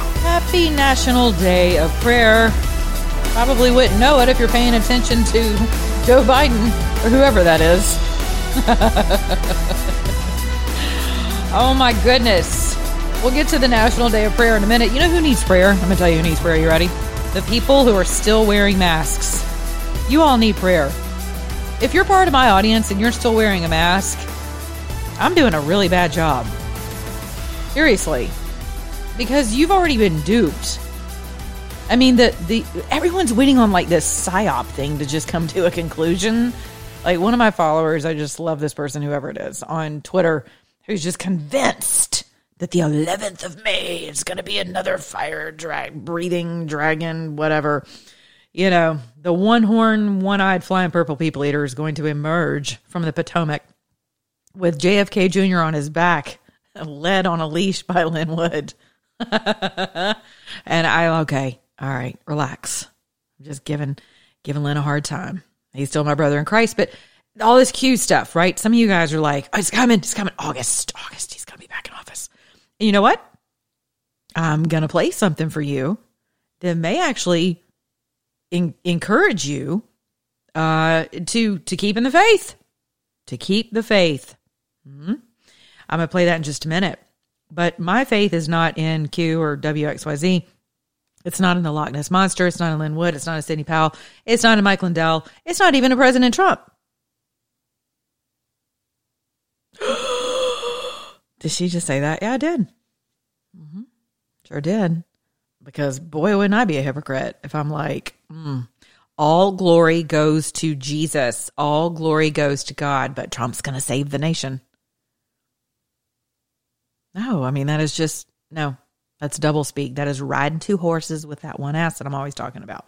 Happy National Day of Prayer. Probably wouldn't know it if you're paying attention to Joe Biden or whoever that is. oh my goodness. We'll get to the National Day of Prayer in a minute. You know who needs prayer? I'm going to tell you who needs prayer. You ready? The people who are still wearing masks. You all need prayer. If you're part of my audience and you're still wearing a mask, I'm doing a really bad job. Seriously. Because you've already been duped. I mean, the the everyone's waiting on like this psyop thing to just come to a conclusion. Like one of my followers, I just love this person, whoever it is, on Twitter, who's just convinced that the 11th of May is going to be another fire drag breathing dragon, whatever. You know, the one horn, one eyed flying purple people eater is going to emerge from the Potomac with JFK Jr. on his back, led on a leash by Lin Wood. and I okay, all right, relax. I'm just giving giving Lin a hard time. He's still my brother in Christ, but all this Q stuff, right? Some of you guys are like, oh, "It's coming, it's coming, August, August, he's gonna be back in office." And you know what? I'm gonna play something for you that may actually en- encourage you uh, to to keep in the faith, to keep the faith. Mhm. I'm gonna play that in just a minute. But my faith is not in Q or WXYZ. It's not in the Loch Ness Monster. It's not in Lin Wood. It's not in Sidney Powell. It's not in Mike Lindell. It's not even in President Trump. did she just say that? Yeah, I did. Mm-hmm. Sure did. Because boy, wouldn't I be a hypocrite if I'm like, mm, all glory goes to Jesus. All glory goes to God, but Trump's going to save the nation. No, I mean, that is just, no, that's double speak. That is riding two horses with that one ass that I'm always talking about.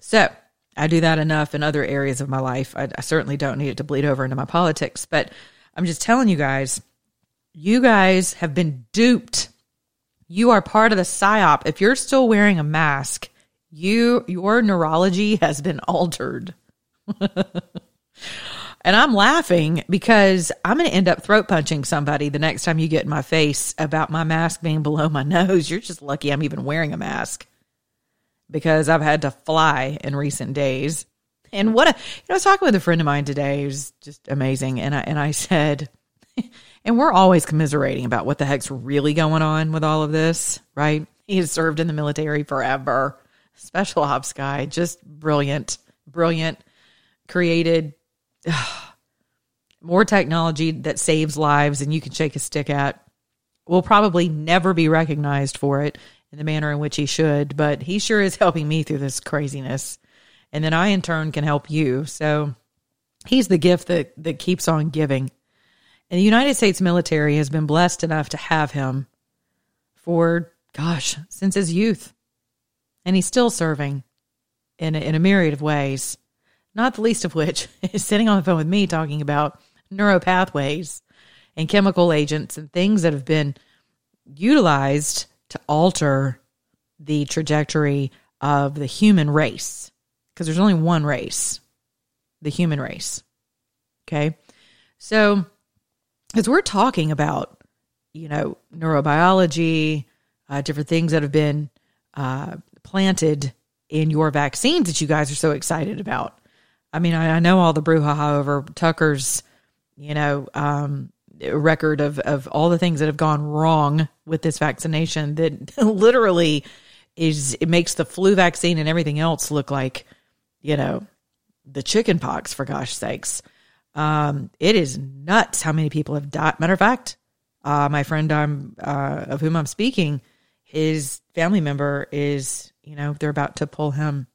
So I do that enough in other areas of my life. I, I certainly don't need it to bleed over into my politics, but I'm just telling you guys, you guys have been duped. You are part of the psyop. If you're still wearing a mask, you your neurology has been altered. And I'm laughing because I'm going to end up throat punching somebody the next time you get in my face about my mask being below my nose. You're just lucky I'm even wearing a mask because I've had to fly in recent days. And what a, you know, I was talking with a friend of mine today who's just amazing. And I, and I said, and we're always commiserating about what the heck's really going on with all of this, right? He has served in the military forever. Special ops guy, just brilliant, brilliant, created more technology that saves lives and you can shake a stick at will probably never be recognized for it in the manner in which he should, but he sure is helping me through this craziness. And then I in turn can help you. So he's the gift that that keeps on giving. And the United States military has been blessed enough to have him for gosh, since his youth. And he's still serving in a, in a myriad of ways not the least of which is sitting on the phone with me talking about neuropathways and chemical agents and things that have been utilized to alter the trajectory of the human race. Because there's only one race, the human race. Okay. So, as we're talking about, you know, neurobiology, uh, different things that have been uh, planted in your vaccines that you guys are so excited about. I mean, I, I know all the brouhaha over Tucker's, you know, um, record of of all the things that have gone wrong with this vaccination. That literally is it makes the flu vaccine and everything else look like, you know, the chicken pox. For gosh sakes, um, it is nuts how many people have died. Matter of fact, uh, my friend I'm uh, of whom I'm speaking, his family member is, you know, they're about to pull him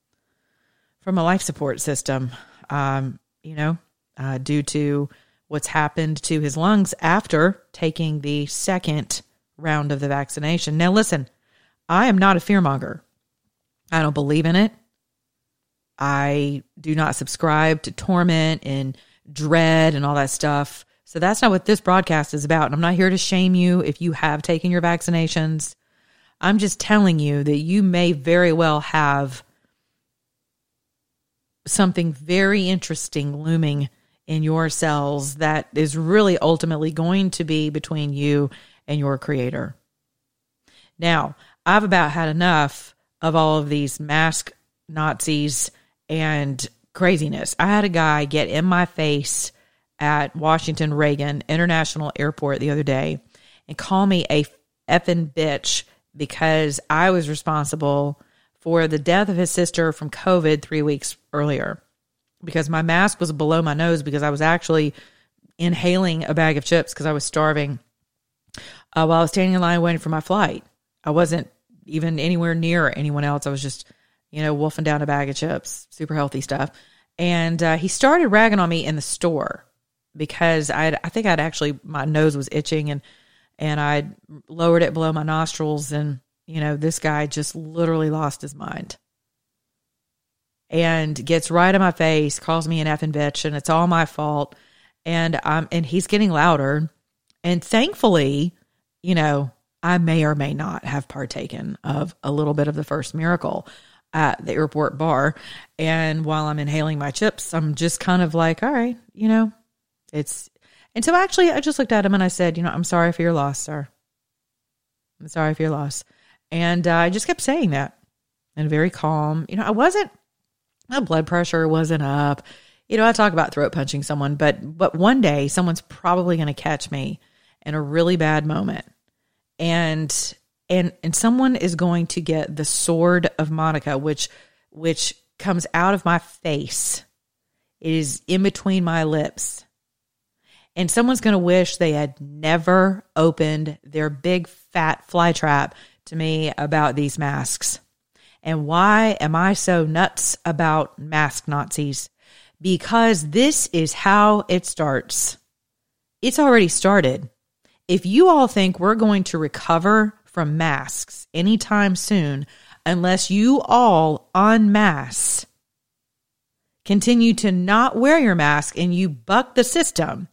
from a life support system, um, you know, uh, due to what's happened to his lungs after taking the second round of the vaccination. Now, listen, I am not a fearmonger. I don't believe in it. I do not subscribe to torment and dread and all that stuff. So that's not what this broadcast is about. And I'm not here to shame you if you have taken your vaccinations. I'm just telling you that you may very well have something very interesting looming in your cells that is really ultimately going to be between you and your creator. Now, I've about had enough of all of these mask Nazis and craziness. I had a guy get in my face at Washington Reagan International Airport the other day and call me a effing bitch because I was responsible for the death of his sister from COVID three weeks earlier because my mask was below my nose because I was actually inhaling a bag of chips because I was starving uh, while I was standing in line waiting for my flight. I wasn't even anywhere near anyone else. I was just, you know, wolfing down a bag of chips, super healthy stuff. And uh, he started ragging on me in the store because I I think I'd actually my nose was itching and and I lowered it below my nostrils and you know this guy just literally lost his mind and gets right in my face, calls me an effing bitch, and it's all my fault. And um, and he's getting louder. And thankfully, you know, I may or may not have partaken of a little bit of the first miracle at the airport bar. And while I'm inhaling my chips, I'm just kind of like, all right, you know, it's. And so actually, I just looked at him and I said, you know, I'm sorry for your loss, sir. I'm sorry for your loss. And uh, I just kept saying that and very calm. You know, I wasn't my blood pressure wasn't up. You know, I talk about throat punching someone, but but one day someone's probably going to catch me in a really bad moment. And and and someone is going to get the sword of Monica which which comes out of my face. It is in between my lips. And someone's going to wish they had never opened their big fat fly trap to me about these masks. And why am I so nuts about mask Nazis? Because this is how it starts. It's already started. If you all think we're going to recover from masks anytime soon, unless you all unmask, continue to not wear your mask and you buck the system,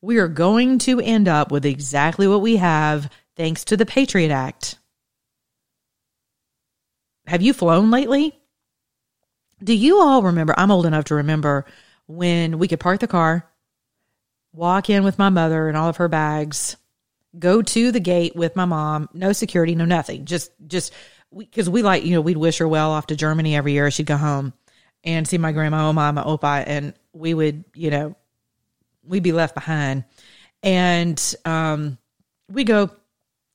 we are going to end up with exactly what we have thanks to the Patriot Act. Have you flown lately? Do you all remember? I'm old enough to remember when we could park the car, walk in with my mother and all of her bags, go to the gate with my mom, no security, no nothing. Just, just because we, we, like, you know, we'd wish her well off to Germany every year. She'd go home and see my grandma, oma, my opa, and we would, you know, we'd be left behind. And um, we go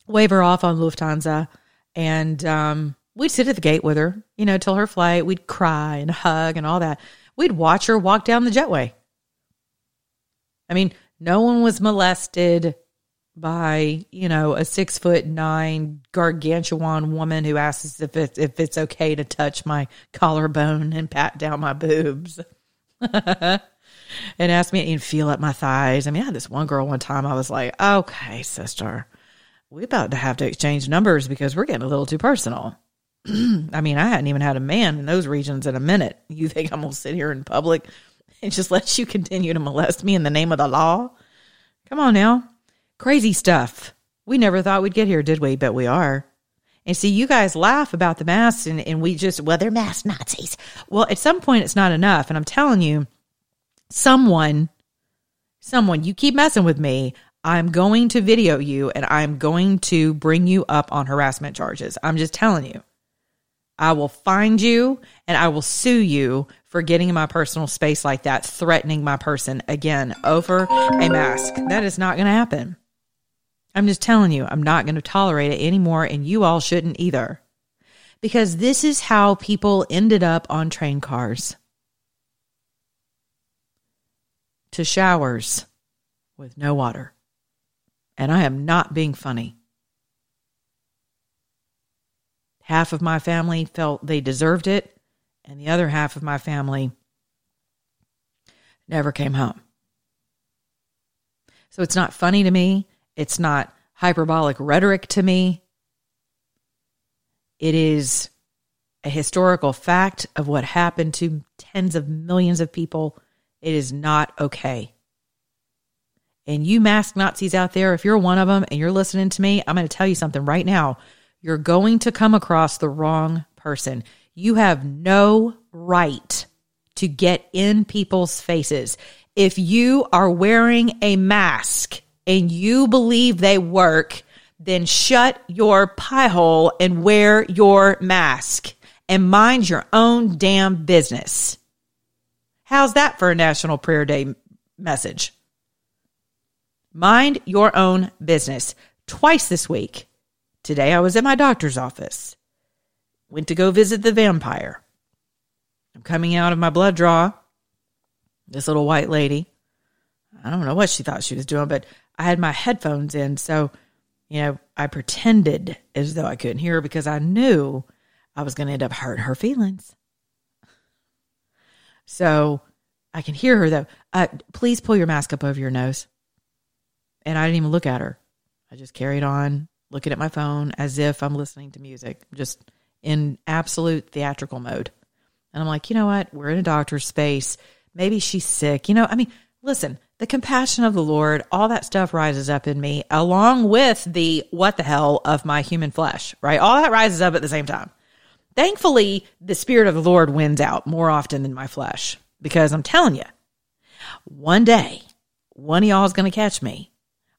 wave her off on Lufthansa. And um, we'd sit at the gate with her, you know, till her flight. We'd cry and hug and all that. We'd watch her walk down the jetway. I mean, no one was molested by, you know, a six foot nine gargantuan woman who asks if it's, if it's okay to touch my collarbone and pat down my boobs. and ask me and feel at my thighs. I mean, I had this one girl one time. I was like, okay, sister, we about to have to exchange numbers because we're getting a little too personal. I mean, I hadn't even had a man in those regions in a minute. You think I'm going to sit here in public and just let you continue to molest me in the name of the law? Come on now. Crazy stuff. We never thought we'd get here, did we? But we are. And see, you guys laugh about the masks and, and we just, well, they're mask Nazis. Well, at some point, it's not enough. And I'm telling you, someone, someone, you keep messing with me. I'm going to video you and I'm going to bring you up on harassment charges. I'm just telling you. I will find you and I will sue you for getting in my personal space like that, threatening my person again over a mask. That is not going to happen. I'm just telling you, I'm not going to tolerate it anymore, and you all shouldn't either. Because this is how people ended up on train cars to showers with no water. And I am not being funny. Half of my family felt they deserved it, and the other half of my family never came home. So it's not funny to me. It's not hyperbolic rhetoric to me. It is a historical fact of what happened to tens of millions of people. It is not okay. And you mask Nazis out there, if you're one of them and you're listening to me, I'm going to tell you something right now. You're going to come across the wrong person. You have no right to get in people's faces. If you are wearing a mask and you believe they work, then shut your pie hole and wear your mask and mind your own damn business. How's that for a National Prayer Day message? Mind your own business. Twice this week. Today I was at my doctor's office. Went to go visit the vampire. I'm coming out of my blood draw. This little white lady. I don't know what she thought she was doing, but I had my headphones in. So, you know, I pretended as though I couldn't hear her because I knew I was going to end up hurting her feelings. So I can hear her though. Uh, please pull your mask up over your nose. And I didn't even look at her. I just carried on looking at my phone as if I'm listening to music, just in absolute theatrical mode. And I'm like, you know what? We're in a doctor's space. Maybe she's sick. You know, I mean, listen, the compassion of the Lord, all that stuff rises up in me, along with the what the hell of my human flesh, right? All that rises up at the same time. Thankfully, the Spirit of the Lord wins out more often than my flesh because I'm telling you, one day, one of y'all is going to catch me.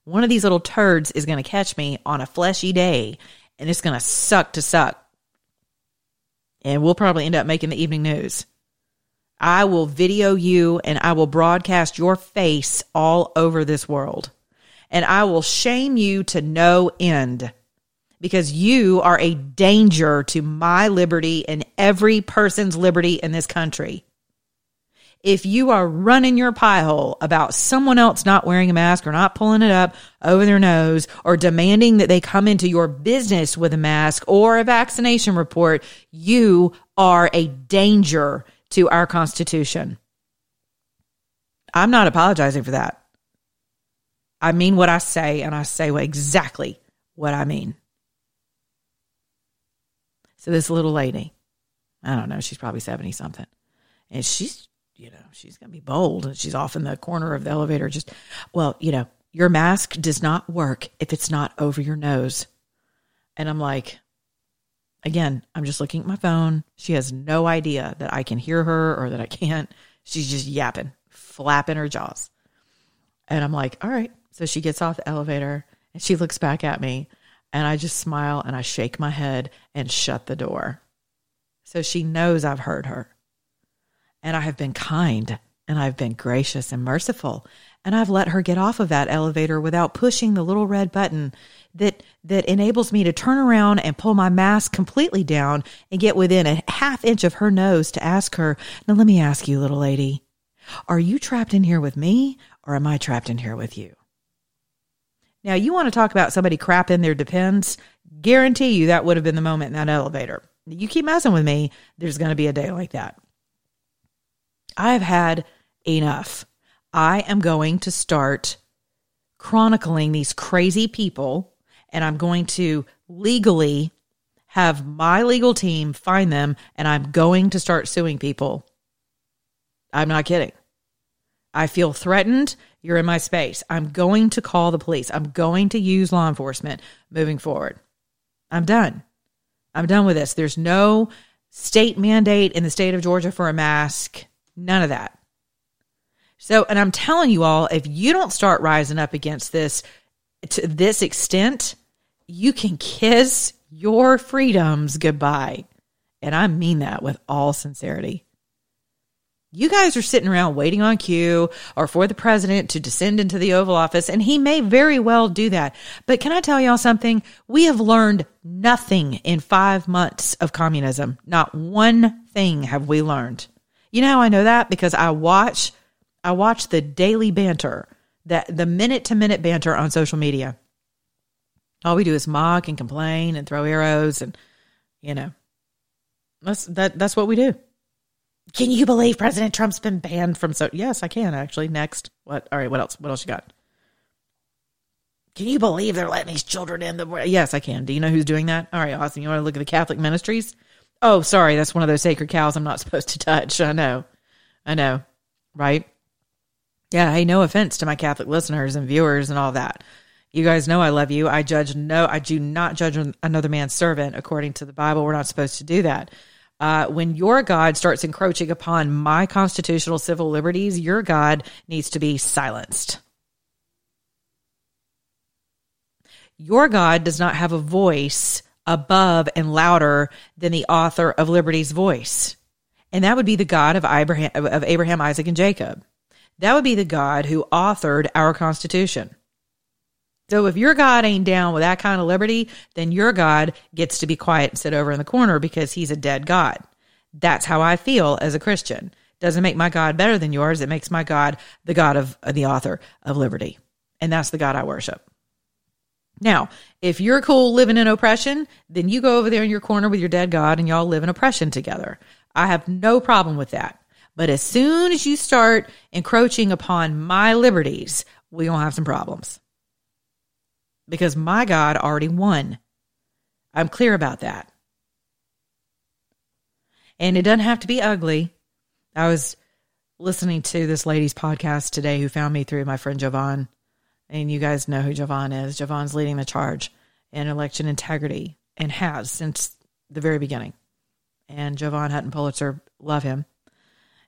One of these little turds is going to catch me on a fleshy day and it's going to suck to suck. And we'll probably end up making the evening news. I will video you and I will broadcast your face all over this world. And I will shame you to no end because you are a danger to my liberty and every person's liberty in this country. If you are running your pie hole about someone else not wearing a mask or not pulling it up over their nose or demanding that they come into your business with a mask or a vaccination report, you are a danger to our Constitution. I'm not apologizing for that. I mean what I say, and I say exactly what I mean. So, this little lady, I don't know, she's probably 70 something, and she's, you know, she's going to be bold. And she's off in the corner of the elevator, just, well, you know, your mask does not work if it's not over your nose. And I'm like, Again, I'm just looking at my phone. She has no idea that I can hear her or that I can't. She's just yapping, flapping her jaws. And I'm like, all right. So she gets off the elevator and she looks back at me and I just smile and I shake my head and shut the door. So she knows I've heard her. And I have been kind and I've been gracious and merciful. And I've let her get off of that elevator without pushing the little red button that that enables me to turn around and pull my mask completely down and get within a half inch of her nose to ask her, "Now let me ask you, little lady, are you trapped in here with me or am I trapped in here with you?" Now, you want to talk about somebody crap in their depends, guarantee you that would have been the moment in that elevator. You keep messing with me, there's going to be a day like that. I've had enough. I am going to start chronicling these crazy people and I'm going to legally have my legal team find them and I'm going to start suing people. I'm not kidding. I feel threatened. You're in my space. I'm going to call the police. I'm going to use law enforcement moving forward. I'm done. I'm done with this. There's no state mandate in the state of Georgia for a mask. None of that. So, and I'm telling you all, if you don't start rising up against this to this extent, you can kiss your freedoms goodbye. And I mean that with all sincerity. You guys are sitting around waiting on Q or for the president to descend into the Oval Office, and he may very well do that. But can I tell y'all something? We have learned nothing in five months of communism. Not one thing have we learned. You know how I know that? Because I watch I watch the daily banter, that the minute to minute banter on social media. All we do is mock and complain and throw arrows and you know. That's that that's what we do. Can you believe President Trump's been banned from so Yes, I can actually. Next. What all right, what else? What else you got? Can you believe they're letting these children in the? Yes, I can. Do you know who's doing that? All right, Austin, you want to look at the Catholic ministries? Oh, sorry, that's one of those sacred cows I'm not supposed to touch. I know, I know, right? Yeah, hey, no offense to my Catholic listeners and viewers and all that. You guys know I love you. I judge no, I do not judge another man's servant according to the Bible. We're not supposed to do that. Uh, when your God starts encroaching upon my constitutional civil liberties, your God needs to be silenced. Your God does not have a voice above and louder than the author of liberty's voice. And that would be the God of Abraham, of Abraham, Isaac, and Jacob. That would be the God who authored our Constitution. So if your God ain't down with that kind of liberty, then your God gets to be quiet and sit over in the corner because he's a dead God. That's how I feel as a Christian. Doesn't make my God better than yours. It makes my God the God of the author of liberty. And that's the God I worship. Now, if you're cool living in oppression, then you go over there in your corner with your dead God and y'all live in oppression together. I have no problem with that. But as soon as you start encroaching upon my liberties, we're going to have some problems because my God already won. I'm clear about that. And it doesn't have to be ugly. I was listening to this lady's podcast today who found me through my friend Jovan. And you guys know who Jovan is. Jovan's leading the charge in election integrity and has since the very beginning. And Jovan Hutton Pulitzer, love him.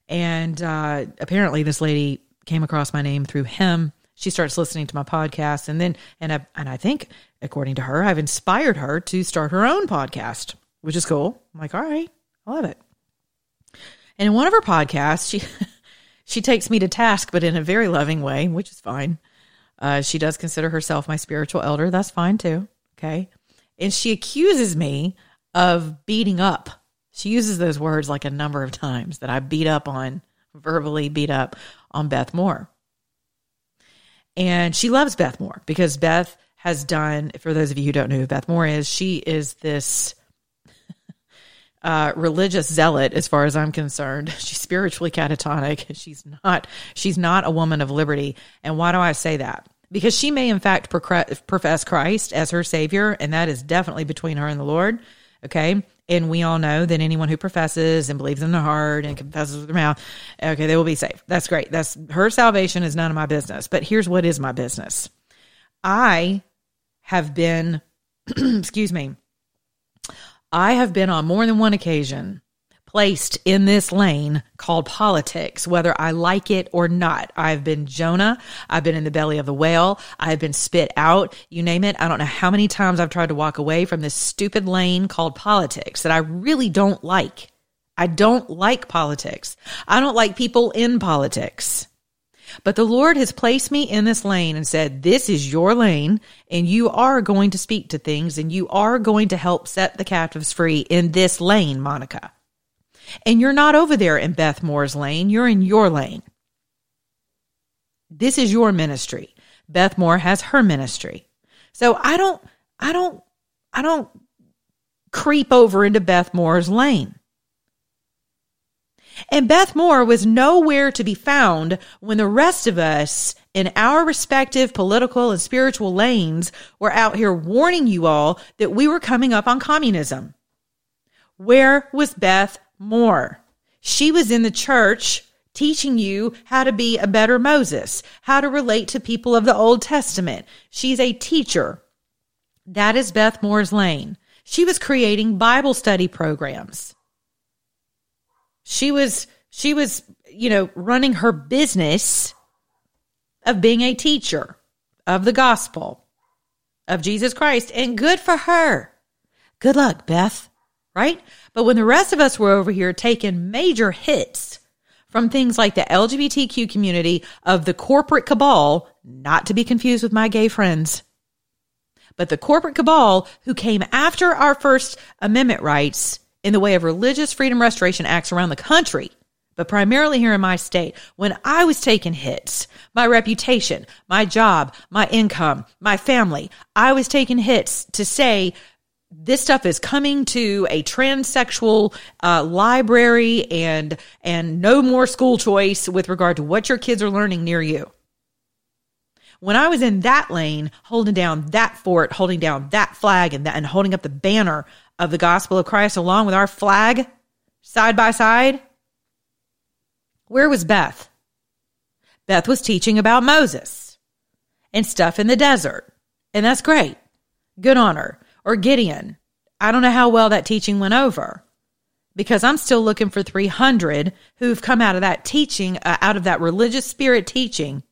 And uh, apparently, this lady came across my name through him she starts listening to my podcast and then and I, and I think according to her I've inspired her to start her own podcast, which is cool. I'm like, "All right, I love it." And in one of her podcasts, she she takes me to task but in a very loving way, which is fine. Uh, she does consider herself my spiritual elder. That's fine too. Okay. And she accuses me of beating up. She uses those words like a number of times that I beat up on, verbally beat up on Beth Moore. And she loves Beth Moore because Beth has done, for those of you who don't know who Beth Moore is, she is this uh, religious zealot as far as I'm concerned. She's spiritually catatonic. She's not, she's not a woman of liberty. And why do I say that? Because she may in fact profess Christ as her savior, and that is definitely between her and the Lord. Okay. And we all know that anyone who professes and believes in their heart and confesses with their mouth, okay, they will be saved. That's great. That's her salvation is none of my business. But here's what is my business. I have been, excuse me, I have been on more than one occasion placed in this lane called politics, whether I like it or not. I've been Jonah. I've been in the belly of the whale. I've been spit out. You name it. I don't know how many times I've tried to walk away from this stupid lane called politics that I really don't like. I don't like politics. I don't like people in politics. But the Lord has placed me in this lane and said, This is your lane, and you are going to speak to things, and you are going to help set the captives free in this lane, Monica. And you're not over there in Beth Moore's lane, you're in your lane. This is your ministry. Beth Moore has her ministry. So I don't, I don't, I don't creep over into Beth Moore's lane. And Beth Moore was nowhere to be found when the rest of us in our respective political and spiritual lanes were out here warning you all that we were coming up on communism. Where was Beth Moore. She was in the church teaching you how to be a better Moses, how to relate to people of the Old Testament. She's a teacher. That is Beth Moore's lane. She was creating Bible study programs. She was she was, you know, running her business of being a teacher of the gospel of Jesus Christ and good for her. Good luck, Beth right? But when the rest of us were over here taking major hits from things like the LGBTQ community of the corporate cabal, not to be confused with my gay friends, but the corporate cabal who came after our First Amendment rights in the way of religious freedom restoration acts around the country, but primarily here in my state, when I was taking hits, my reputation, my job, my income, my family, I was taking hits to say this stuff is coming to a transsexual uh, library and and no more school choice with regard to what your kids are learning near you. when I was in that lane, holding down that fort, holding down that flag, and that, and holding up the banner of the gospel of Christ along with our flag side by side, where was Beth? Beth was teaching about Moses and stuff in the desert, and that's great. Good on her. Or Gideon. I don't know how well that teaching went over because I'm still looking for 300 who've come out of that teaching, uh, out of that religious spirit teaching,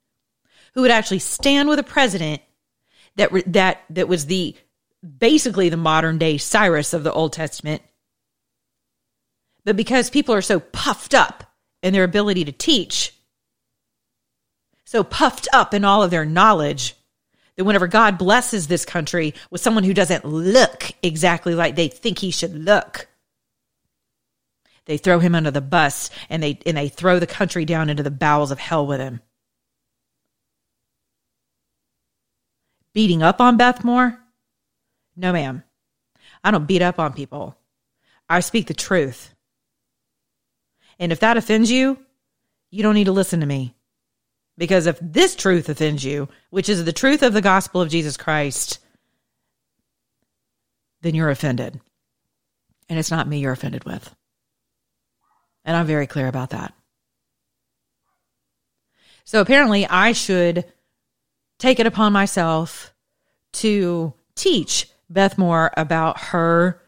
who would actually stand with a president that that that was the basically the modern day Cyrus of the Old Testament. But because people are so puffed up in their ability to teach, so puffed up in all of their knowledge, that whenever God blesses this country with someone who doesn't look exactly like they think he should look, they throw him under the bus and they and they throw the country down into the bowels of hell with him. Beating up on Beth Moore? No, ma'am. I don't beat up on people. I speak the truth. And if that offends you, you don't need to listen to me. Because if this truth offends you, which is the truth of the gospel of Jesus Christ, then you're offended. And it's not me you're offended with. And I'm very clear about that. So apparently, I should take it upon myself to teach Beth Moore about her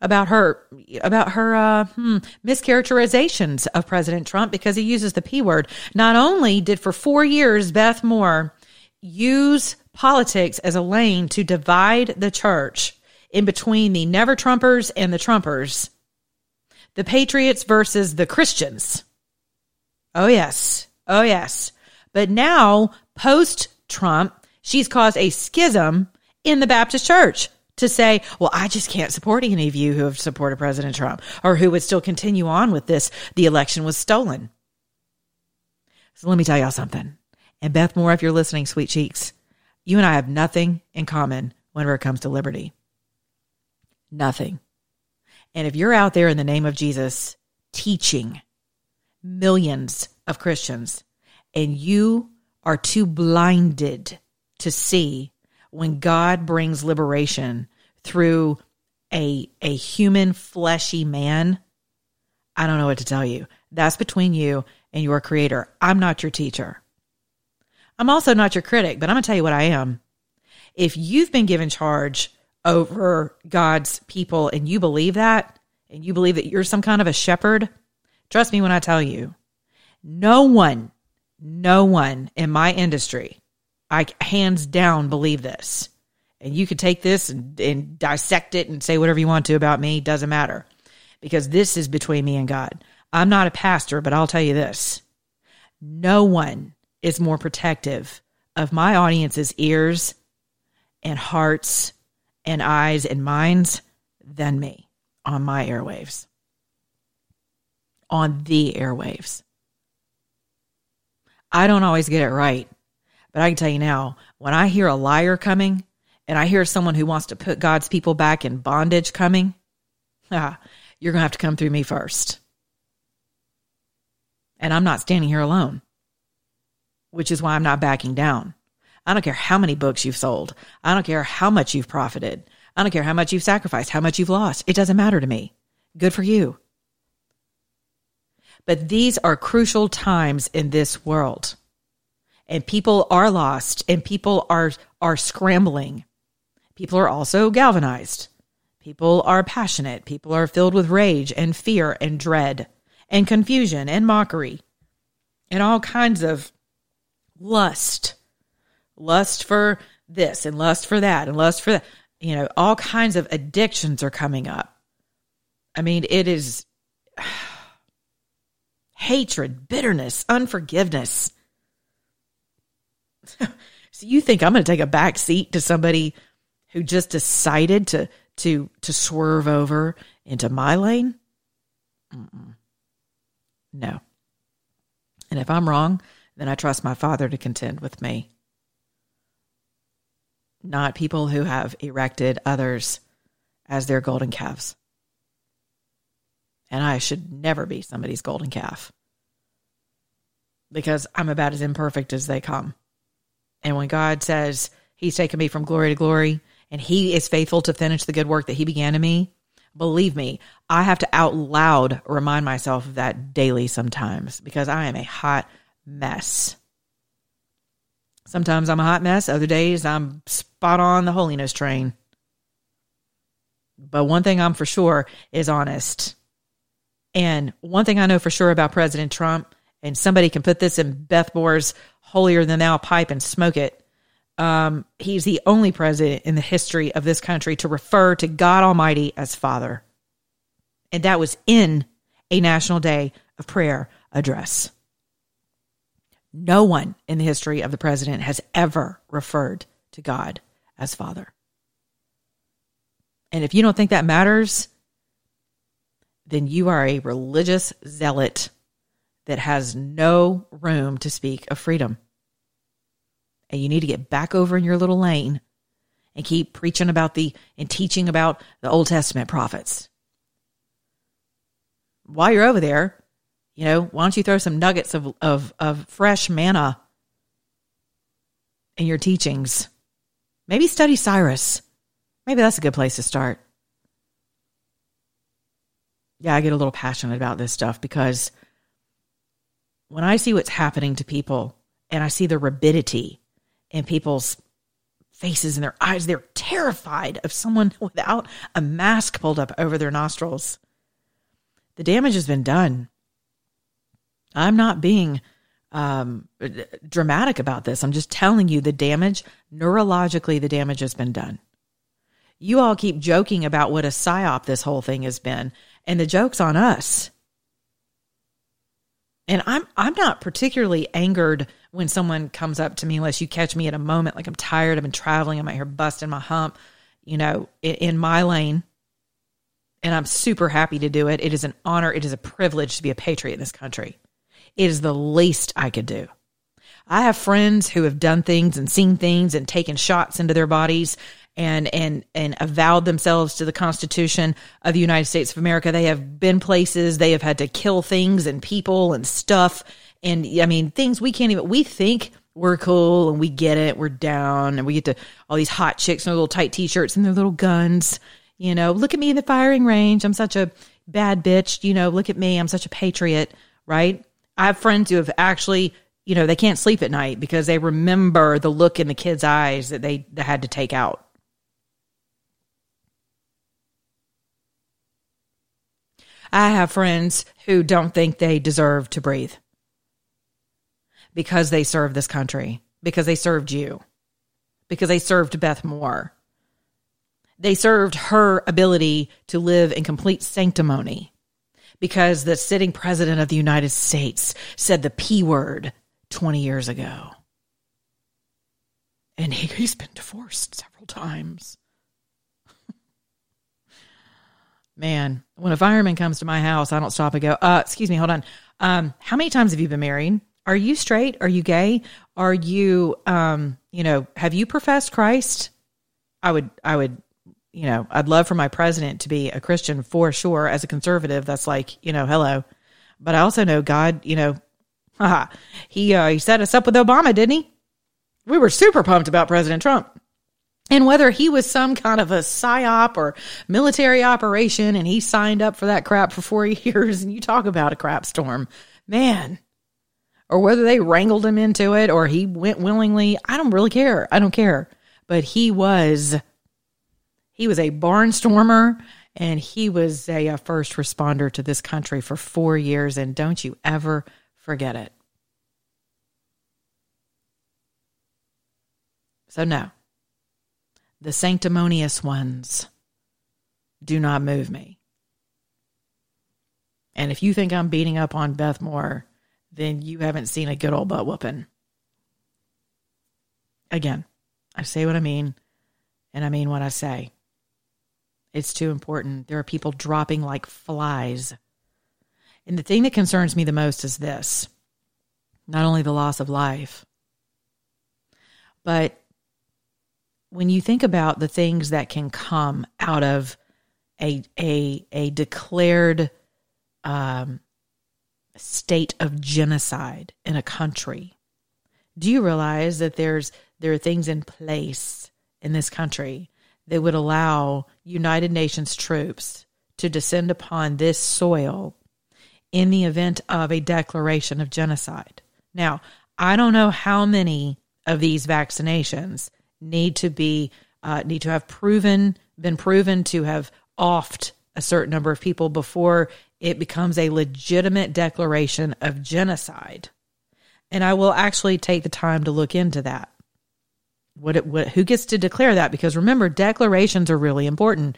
about her about her uh, hmm, mischaracterizations of President Trump because he uses the p word. Not only did for four years Beth Moore use politics as a lane to divide the church in between the never Trumpers and the Trumpers, the Patriots versus the Christians. Oh, yes. Oh, yes. But now, post Trump, she's caused a schism in the Baptist church to say, well, I just can't support any of you who have supported President Trump or who would still continue on with this. The election was stolen. So let me tell y'all something. And Beth Moore, if you're listening, sweet cheeks, you and I have nothing in common whenever it comes to liberty. Nothing. And if you're out there in the name of Jesus teaching millions of Christians and you are too blinded to see when God brings liberation through a a human fleshy man, I don't know what to tell you. That's between you and your creator. I'm not your teacher. I'm also not your critic, but I'm going to tell you what I am. If you've been given charge over God's people and you believe that, and you believe that you're some kind of a shepherd, trust me when I tell you, no one, no one in my industry, I hands down believe this. And you can take this and, and dissect it and say whatever you want to about me, doesn't matter. Because this is between me and God. I'm not a pastor, but I'll tell you this no one is more protective of my audience's ears and hearts and eyes and minds than me on my airwaves. On the airwaves. I don't always get it right, but I can tell you now when I hear a liar coming and I hear someone who wants to put God's people back in bondage coming, ah, you're going to have to come through me first. And I'm not standing here alone, which is why I'm not backing down. I don't care how many books you've sold. I don't care how much you've profited. I don't care how much you've sacrificed, how much you've lost. It doesn't matter to me. Good for you. But these are crucial times in this world. And people are lost and people are are scrambling. People are also galvanized. People are passionate. People are filled with rage and fear and dread and confusion and mockery and all kinds of lust lust for this and lust for that and lust for that. You know, all kinds of addictions are coming up. I mean, it is hatred, bitterness, unforgiveness. so you think I'm going to take a back seat to somebody who just decided to to to swerve over into my lane? Mm-mm. No. And if I'm wrong, then I trust my Father to contend with me not people who have erected others as their golden calves. And I should never be somebody's golden calf because I'm about as imperfect as they come. And when God says he's taken me from glory to glory and he is faithful to finish the good work that he began in me, believe me, I have to out loud remind myself of that daily sometimes because I am a hot mess. Sometimes I'm a hot mess, other days I'm spot on the holiness train. But one thing I'm for sure is honest. And one thing I know for sure about President Trump, and somebody can put this in Beth Moore's holier than thou pipe and smoke it. Um, he's the only president in the history of this country to refer to God Almighty as Father. And that was in a National Day of Prayer address. No one in the history of the president has ever referred to God as Father. And if you don't think that matters, then you are a religious zealot that has no room to speak of freedom. And you need to get back over in your little lane and keep preaching about the and teaching about the Old Testament prophets. While you're over there, you know, why don't you throw some nuggets of, of, of fresh manna in your teachings? Maybe study Cyrus. Maybe that's a good place to start. Yeah, I get a little passionate about this stuff because when I see what's happening to people and I see the rabidity in people's faces and their eyes, they're terrified of someone without a mask pulled up over their nostrils. The damage has been done. I'm not being um, dramatic about this. I'm just telling you the damage, neurologically, the damage has been done you all keep joking about what a psyop this whole thing has been, and the joke's on us. And I'm I'm not particularly angered when someone comes up to me unless you catch me at a moment like I'm tired, I've been traveling, I'm out here busting my hump, you know, in, in my lane. And I'm super happy to do it. It is an honor, it is a privilege to be a patriot in this country. It is the least I could do. I have friends who have done things and seen things and taken shots into their bodies and and and avowed themselves to the Constitution of the United States of America. They have been places, they have had to kill things and people and stuff. And I mean, things we can't even we think we're cool and we get it, we're down, and we get to all these hot chicks in their little tight t-shirts and their little guns. You know, look at me in the firing range. I'm such a bad bitch. You know, look at me. I'm such a patriot, right? I have friends who have actually, you know, they can't sleep at night because they remember the look in the kids' eyes that they, they had to take out I have friends who don't think they deserve to breathe because they served this country, because they served you, because they served Beth Moore. They served her ability to live in complete sanctimony because the sitting president of the United States said the P word 20 years ago. And he, he's been divorced several times. Man, when a fireman comes to my house, I don't stop and go, uh, excuse me, hold on. Um, how many times have you been married? Are you straight? Are you gay? Are you, um, you know, have you professed Christ? I would, I would, you know, I'd love for my president to be a Christian for sure. As a conservative, that's like, you know, hello. But I also know God, you know, haha, he, uh, he set us up with Obama, didn't he? We were super pumped about President Trump. And whether he was some kind of a psyop or military operation and he signed up for that crap for four years and you talk about a crap storm, man. Or whether they wrangled him into it or he went willingly, I don't really care. I don't care. But he was, he was a barnstormer and he was a, a first responder to this country for four years. And don't you ever forget it. So, no, the sanctimonious ones do not move me. And if you think I'm beating up on Beth Moore, then you haven't seen a good old butt whooping. Again, I say what I mean, and I mean what I say. It's too important. There are people dropping like flies. And the thing that concerns me the most is this not only the loss of life, but when you think about the things that can come out of a a a declared um, state of genocide in a country, Do you realize that there's there are things in place in this country that would allow United Nations troops to descend upon this soil in the event of a declaration of genocide? Now, I don't know how many of these vaccinations need to be uh, need to have proven been proven to have offed a certain number of people before it becomes a legitimate declaration of genocide. And I will actually take the time to look into that. What, it, what who gets to declare that? Because remember, declarations are really important.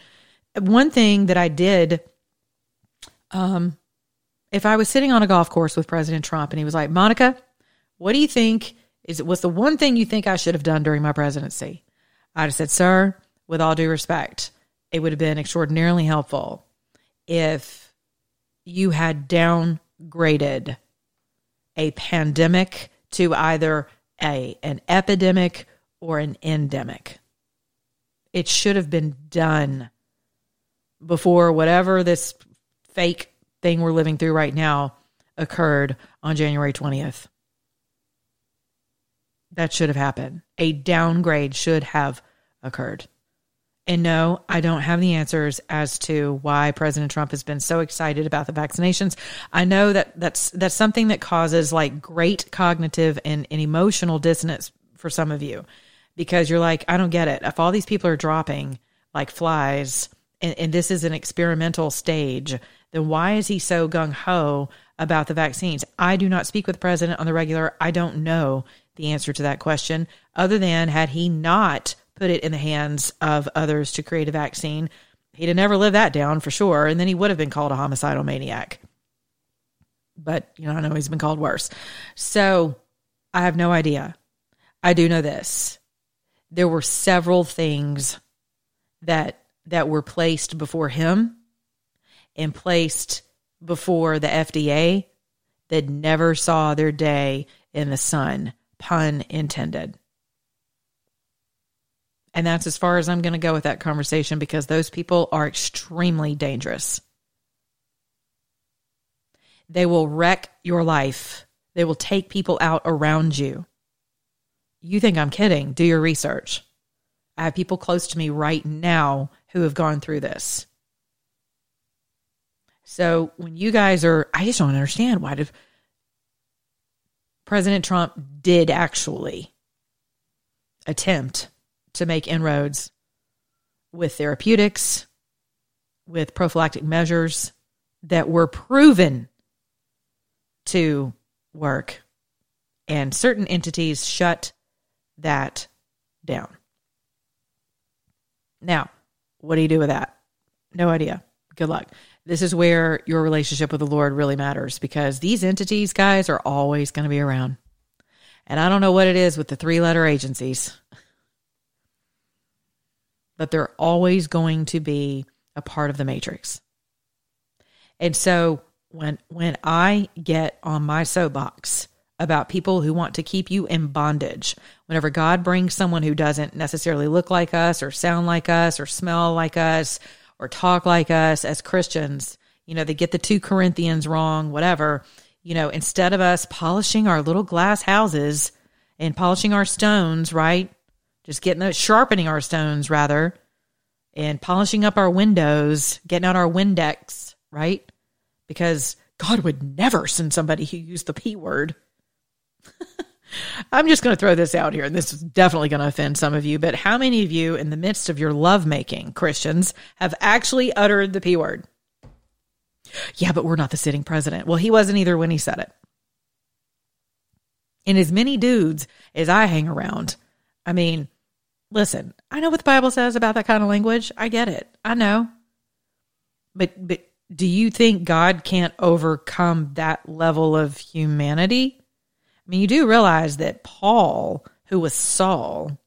One thing that I did, um, if I was sitting on a golf course with President Trump and he was like, Monica, what do you think is what's the one thing you think I should have done during my presidency? I'd have said, Sir, with all due respect, it would have been extraordinarily helpful if you had downgraded a pandemic to either a an epidemic or an endemic. It should have been done before whatever this fake thing we're living through right now occurred on January 20th. That should have happened. A downgrade should have occurred. And no, I don't have the answers as to why President Trump has been so excited about the vaccinations. I know that that's that's something that causes like great cognitive and, and emotional dissonance for some of you because you're like, I don't get it. If all these people are dropping like flies and, and this is an experimental stage, then why is he so gung ho about the vaccines? I do not speak with the president on the regular. I don't know the answer to that question other than had he not put it in the hands of others to create a vaccine, he'd have never lived that down for sure. And then he would have been called a homicidal maniac. But, you know, I know he's been called worse. So I have no idea. I do know this. There were several things that that were placed before him and placed before the FDA that never saw their day in the sun, pun intended. And that's as far as I'm going to go with that conversation because those people are extremely dangerous. They will wreck your life, they will take people out around you. You think I'm kidding? Do your research. I have people close to me right now who have gone through this. So when you guys are, I just don't understand why did President Trump did actually attempt to make inroads with therapeutics, with prophylactic measures that were proven to work. And certain entities shut that down. Now, what do you do with that? No idea. Good luck. This is where your relationship with the Lord really matters because these entities, guys, are always going to be around. And I don't know what it is with the three letter agencies but they're always going to be a part of the matrix. And so when when I get on my soapbox about people who want to keep you in bondage, whenever God brings someone who doesn't necessarily look like us or sound like us or smell like us or talk like us as Christians, you know, they get the 2 Corinthians wrong, whatever, you know, instead of us polishing our little glass houses and polishing our stones, right? Just getting those, sharpening our stones rather, and polishing up our windows, getting out our Windex, right? Because God would never send somebody who used the P word. I'm just going to throw this out here, and this is definitely going to offend some of you. But how many of you, in the midst of your lovemaking, Christians, have actually uttered the P word? Yeah, but we're not the sitting president. Well, he wasn't either when he said it. And as many dudes as I hang around, I mean, listen, I know what the Bible says about that kind of language. I get it. I know. But but do you think God can't overcome that level of humanity? I mean, you do realize that Paul, who was Saul,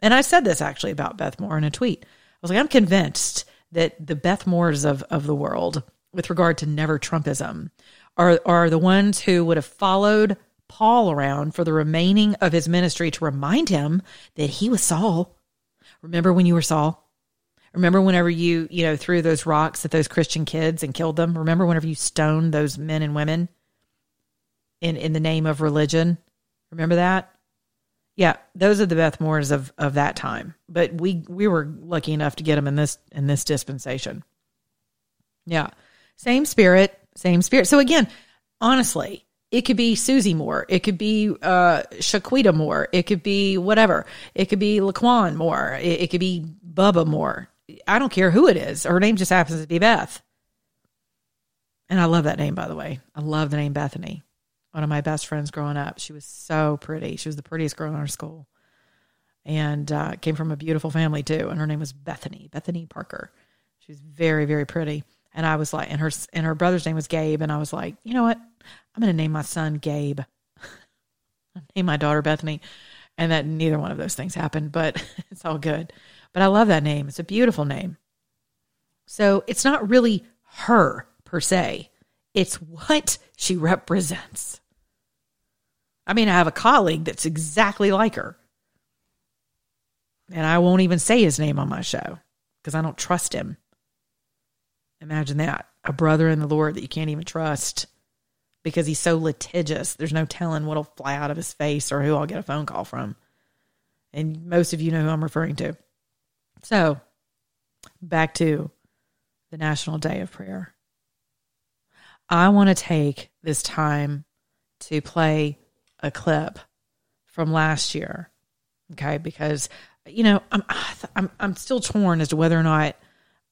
and I said this actually about Beth Moore in a tweet. I was like, I'm convinced that the Beth Moores of, of the world, with regard to never Trumpism, are are the ones who would have followed Paul around for the remaining of his ministry to remind him that he was Saul. Remember when you were Saul? Remember whenever you, you know, threw those rocks at those Christian kids and killed them? Remember whenever you stoned those men and women in in the name of religion? Remember that? Yeah, those are the Beth Moores of of that time. But we we were lucky enough to get them in this in this dispensation. Yeah, same spirit, same spirit. So again, honestly, it could be Susie Moore, it could be uh, Shaquita Moore, it could be whatever, it could be Laquan Moore, it, it could be Bubba Moore. I don't care who it is. Her name just happens to be Beth. And I love that name, by the way. I love the name Bethany one of my best friends growing up. She was so pretty. She was the prettiest girl in our school, and uh, came from a beautiful family too. And her name was Bethany, Bethany Parker. She was very, very pretty. And I was like, and her and her brother's name was Gabe. And I was like, you know what? I'm going to name my son Gabe. name my daughter Bethany. And that neither one of those things happened, but it's all good. But I love that name. It's a beautiful name. So it's not really her per se. It's what she represents. I mean, I have a colleague that's exactly like her. And I won't even say his name on my show because I don't trust him. Imagine that. A brother in the Lord that you can't even trust because he's so litigious. There's no telling what'll fly out of his face or who I'll get a phone call from. And most of you know who I'm referring to. So, back to the National Day of Prayer. I want to take this time to play a clip from last year. Okay, because you know, I'm I'm I'm still torn as to whether or not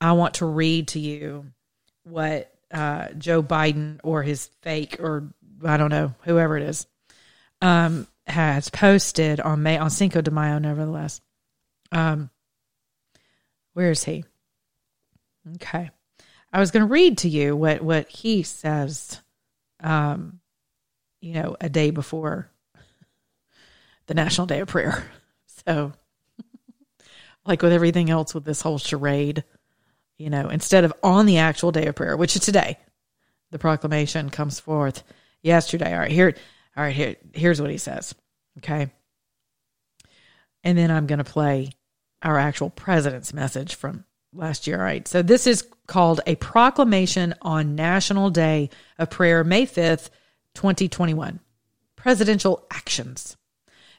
I want to read to you what uh, Joe Biden or his fake or I don't know whoever it is um, has posted on May on Cinco de Mayo. Nevertheless, um, where is he? Okay, I was going to read to you what what he says. Um, you know, a day before the National Day of Prayer. So, like with everything else with this whole charade, you know, instead of on the actual day of prayer, which is today, the proclamation comes forth yesterday. All right, here, all right, here, here's what he says. Okay. And then I'm going to play our actual president's message from last year. All right. So this is called a proclamation on National Day of Prayer, May 5th, 2021. Presidential actions.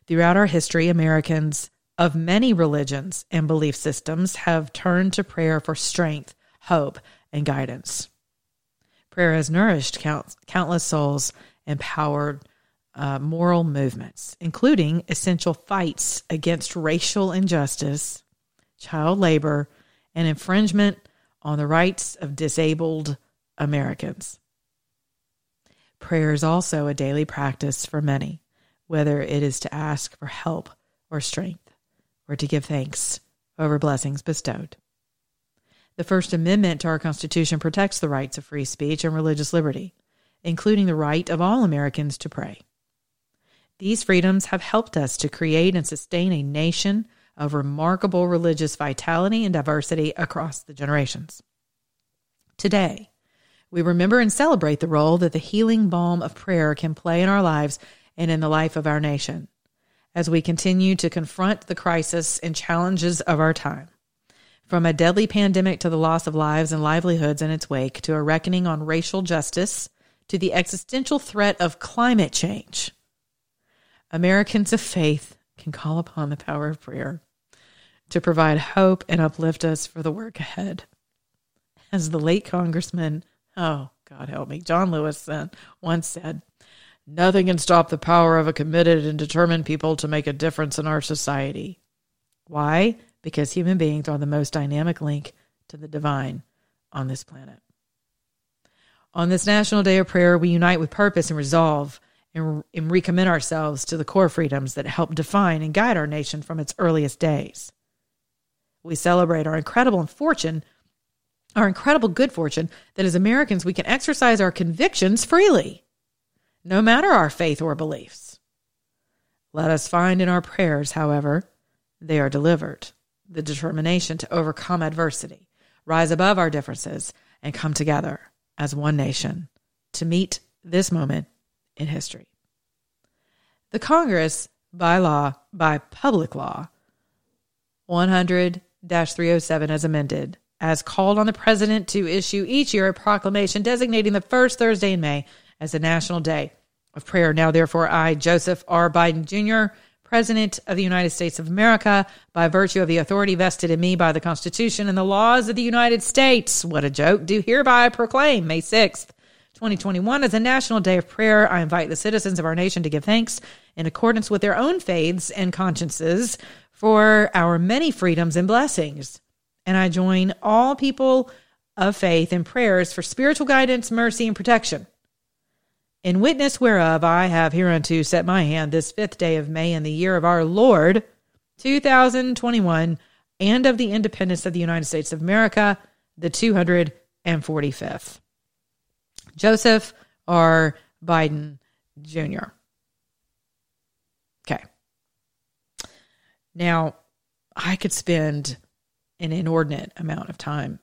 Throughout our history, Americans of many religions and belief systems have turned to prayer for strength, hope, and guidance. Prayer has nourished count, countless souls and powered uh, moral movements, including essential fights against racial injustice, child labor, and infringement on the rights of disabled Americans. Prayer is also a daily practice for many, whether it is to ask for help or strength, or to give thanks over blessings bestowed. The First Amendment to our Constitution protects the rights of free speech and religious liberty, including the right of all Americans to pray. These freedoms have helped us to create and sustain a nation of remarkable religious vitality and diversity across the generations. Today, we remember and celebrate the role that the healing balm of prayer can play in our lives and in the life of our nation as we continue to confront the crisis and challenges of our time. From a deadly pandemic to the loss of lives and livelihoods in its wake, to a reckoning on racial justice, to the existential threat of climate change, Americans of faith can call upon the power of prayer to provide hope and uplift us for the work ahead. As the late Congressman Oh, God help me. John Lewis uh, once said, Nothing can stop the power of a committed and determined people to make a difference in our society. Why? Because human beings are the most dynamic link to the divine on this planet. On this National Day of Prayer, we unite with purpose and resolve and, and recommit ourselves to the core freedoms that help define and guide our nation from its earliest days. We celebrate our incredible fortune our incredible good fortune that as Americans we can exercise our convictions freely, no matter our faith or beliefs. Let us find in our prayers, however, they are delivered, the determination to overcome adversity, rise above our differences, and come together as one nation to meet this moment in history. The Congress, by law, by public law, 100 307 as amended, as called on the president to issue each year a proclamation designating the first Thursday in May as the National Day of Prayer. Now, therefore, I, Joseph R. Biden Jr., President of the United States of America by virtue of the authority vested in me by the Constitution and the laws of the United States. What a joke. Do hereby proclaim May 6th, 2021 as a national day of prayer. I invite the citizens of our nation to give thanks in accordance with their own faiths and consciences for our many freedoms and blessings. And I join all people of faith in prayers for spiritual guidance, mercy, and protection. In witness whereof I have hereunto set my hand this fifth day of May in the year of our Lord, 2021, and of the independence of the United States of America, the 245th. Joseph R. Biden Jr. Okay. Now, I could spend an inordinate amount of time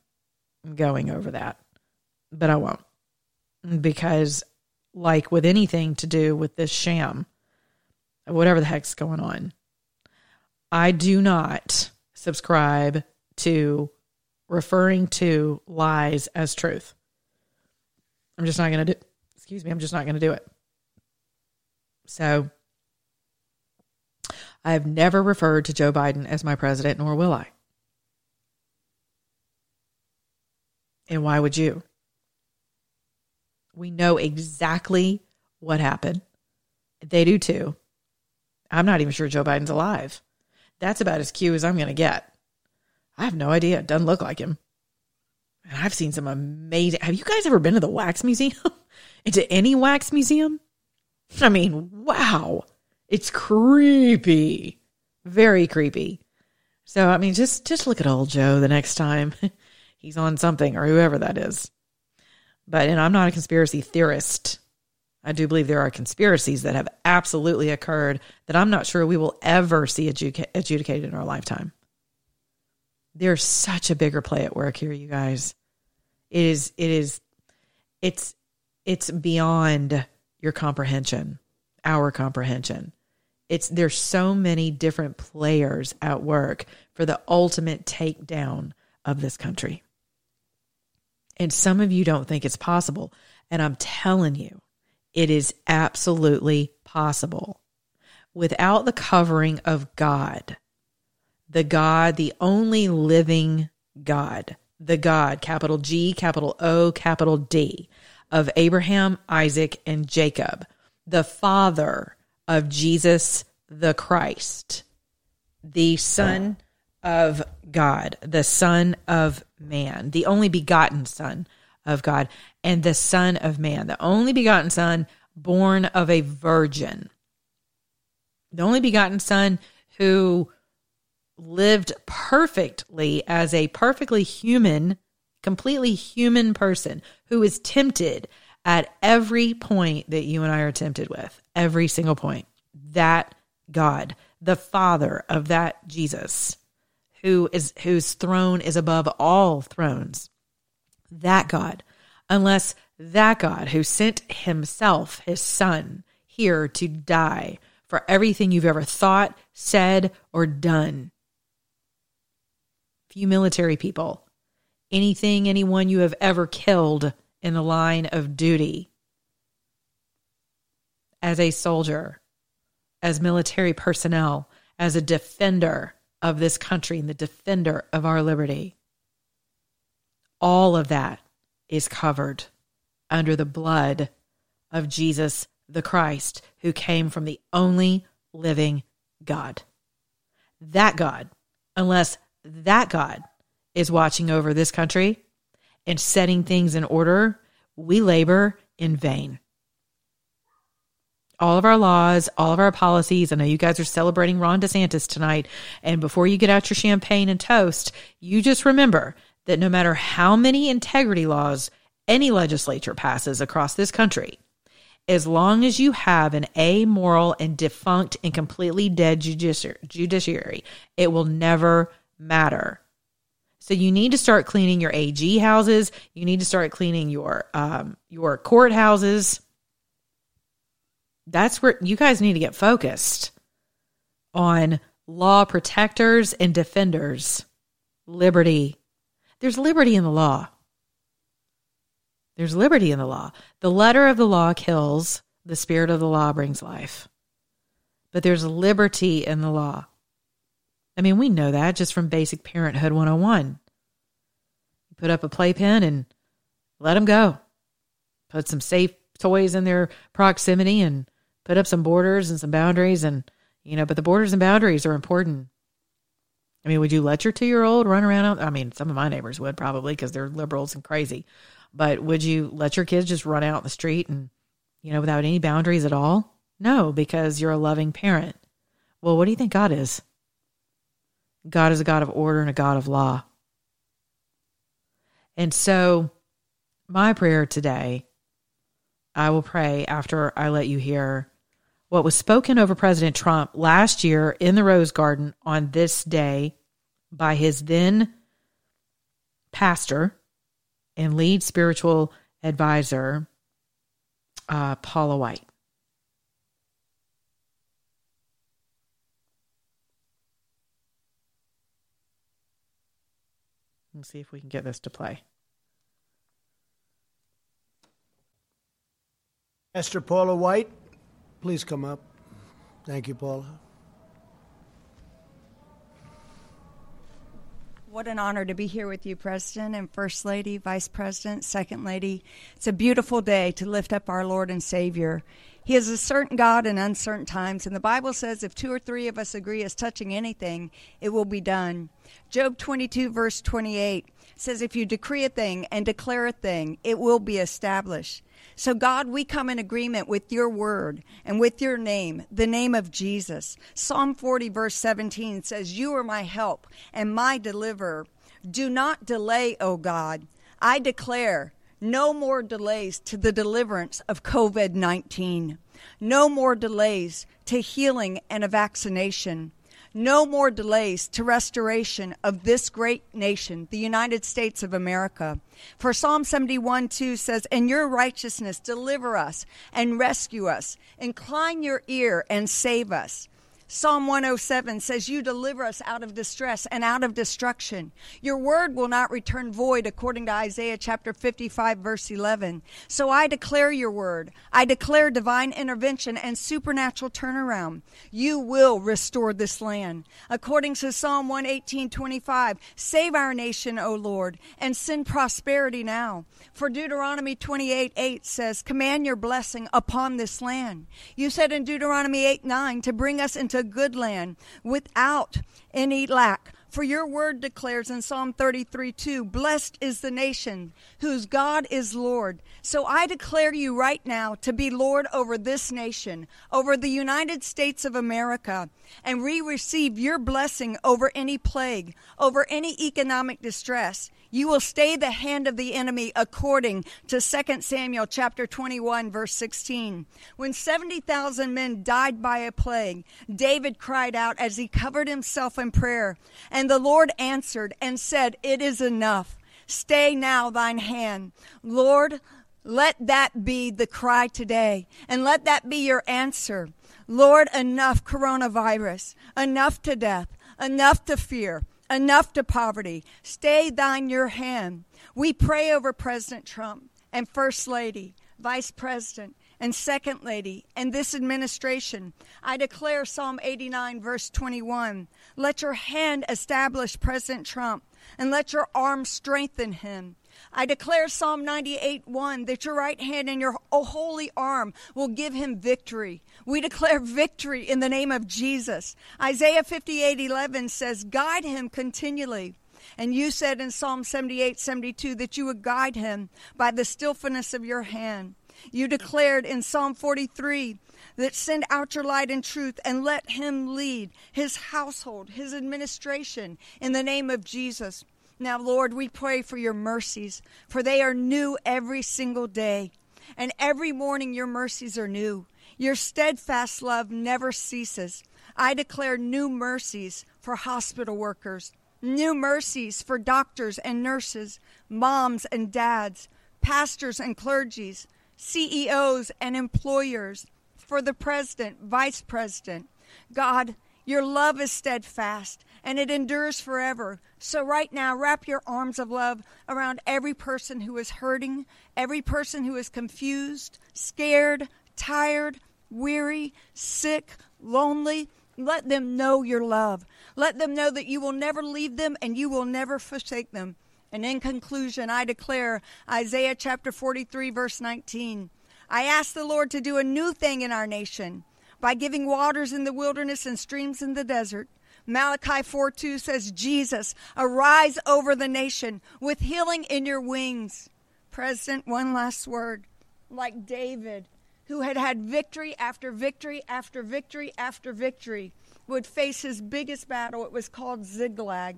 going over that, but I won't because, like with anything to do with this sham, whatever the heck's going on, I do not subscribe to referring to lies as truth. I'm just not going to do excuse me, I'm just not going to do it. So I have never referred to Joe Biden as my president, nor will I. And why would you? We know exactly what happened. They do too. I'm not even sure Joe Biden's alive. That's about as cute as I'm going to get. I have no idea. It doesn't look like him. And I've seen some amazing. Have you guys ever been to the wax museum? Into any wax museum? I mean, wow. It's creepy. Very creepy. So, I mean, just just look at old Joe the next time he's on something or whoever that is. But and I'm not a conspiracy theorist. I do believe there are conspiracies that have absolutely occurred that I'm not sure we will ever see adjudicated in our lifetime. There's such a bigger play at work here, you guys. It is it is it's it's beyond your comprehension, our comprehension. It's there's so many different players at work for the ultimate takedown of this country. And some of you don't think it's possible. And I'm telling you, it is absolutely possible. Without the covering of God, the God, the only living God, the God, capital G, capital O, capital D, of Abraham, Isaac, and Jacob, the father of Jesus the Christ, the Son of God, the Son of Man, the only begotten Son of God, and the Son of Man, the only begotten Son born of a virgin, the only begotten Son who lived perfectly as a perfectly human, completely human person who is tempted at every point that you and I are tempted with, every single point. That God, the Father of that Jesus who is whose throne is above all thrones. That God, unless that God who sent himself, his son, here to die for everything you've ever thought, said, or done. Few military people, anything, anyone you have ever killed in the line of duty as a soldier, as military personnel, as a defender of this country and the defender of our liberty. All of that is covered under the blood of Jesus the Christ, who came from the only living God. That God, unless that God is watching over this country and setting things in order, we labor in vain all of our laws, all of our policies. I know you guys are celebrating Ron DeSantis tonight. And before you get out your champagne and toast, you just remember that no matter how many integrity laws any legislature passes across this country, as long as you have an amoral and defunct and completely dead judiciary, it will never matter. So you need to start cleaning your AG houses. You need to start cleaning your um, your courthouses that's where you guys need to get focused on law protectors and defenders, liberty. There's liberty in the law. There's liberty in the law. The letter of the law kills, the spirit of the law brings life. but there's liberty in the law. I mean, we know that just from basic parenthood 101. You put up a playpen and let them go. Put some safe toys in their proximity and put up some borders and some boundaries and you know, but the borders and boundaries are important. I mean, would you let your two year old run around? Out? I mean, some of my neighbors would probably because they're liberals and crazy. But would you let your kids just run out in the street and, you know, without any boundaries at all? No, because you're a loving parent. Well, what do you think God is? God is a God of order and a God of law. And so, my prayer today, I will pray after I let you hear what was spoken over President Trump last year in the Rose Garden on this day by his then pastor and lead spiritual advisor, uh, Paula White. Let's see if we can get this to play. Esther Paula White, Please come up. Thank you, Paula. What an honor to be here with you, President and First Lady, Vice President, Second Lady. It's a beautiful day to lift up our Lord and Savior. He is a certain God in uncertain times, and the Bible says if two or three of us agree as touching anything, it will be done. Job 22, verse 28 says, If you decree a thing and declare a thing, it will be established. So, God, we come in agreement with your word and with your name, the name of Jesus. Psalm 40, verse 17 says, You are my help and my deliverer. Do not delay, O God. I declare no more delays to the deliverance of COVID 19, no more delays to healing and a vaccination no more delays to restoration of this great nation, the United States of America. For Psalm 71 2 says, In your righteousness deliver us and rescue us. Incline your ear and save us. Psalm 107 says, You deliver us out of distress and out of destruction. Your word will not return void, according to Isaiah chapter 55, verse 11. So I declare your word. I declare divine intervention and supernatural turnaround. You will restore this land. According to Psalm 118, 25, save our nation, O Lord, and send prosperity now. For Deuteronomy 28, 8 says, Command your blessing upon this land. You said in Deuteronomy 8, 9, to bring us into good land without any lack. For your word declares in Psalm 33 2, Blessed is the nation whose God is Lord. So I declare you right now to be Lord over this nation, over the United States of America, and we receive your blessing over any plague, over any economic distress. You will stay the hand of the enemy according to 2 Samuel chapter 21 verse 16. When 70,000 men died by a plague, David cried out as he covered himself in prayer, and the Lord answered and said, "It is enough. Stay now thine hand. Lord, let that be the cry today, and let that be your answer. Lord, enough coronavirus, enough to death, enough to fear, enough to poverty. Stay thine your hand. We pray over President Trump and First Lady, Vice President, and Second Lady, and this administration. I declare Psalm 89, verse 21. Let your hand establish President Trump, and let your arm strengthen him. I declare Psalm 98 1 that your right hand and your holy arm will give him victory. We declare victory in the name of Jesus. Isaiah 58 11 says, Guide him continually. And you said in Psalm 78 72 that you would guide him by the stillfulness of your hand. You declared in Psalm 43 that send out your light and truth and let him lead his household, his administration in the name of Jesus. Now, Lord, we pray for your mercies, for they are new every single day. And every morning your mercies are new. Your steadfast love never ceases. I declare new mercies for hospital workers, new mercies for doctors and nurses, moms and dads, pastors and clergies, CEOs and employers, for the president, vice president. God, your love is steadfast and it endures forever. So, right now, wrap your arms of love around every person who is hurting, every person who is confused, scared, tired, weary, sick, lonely. Let them know your love. Let them know that you will never leave them and you will never forsake them. And in conclusion, I declare Isaiah chapter 43, verse 19. I ask the Lord to do a new thing in our nation by giving waters in the wilderness and streams in the desert. Malachi 4 2 says, Jesus, arise over the nation with healing in your wings. President, one last word. Like David, who had had victory after victory after victory after victory, would face his biggest battle. It was called Ziklag.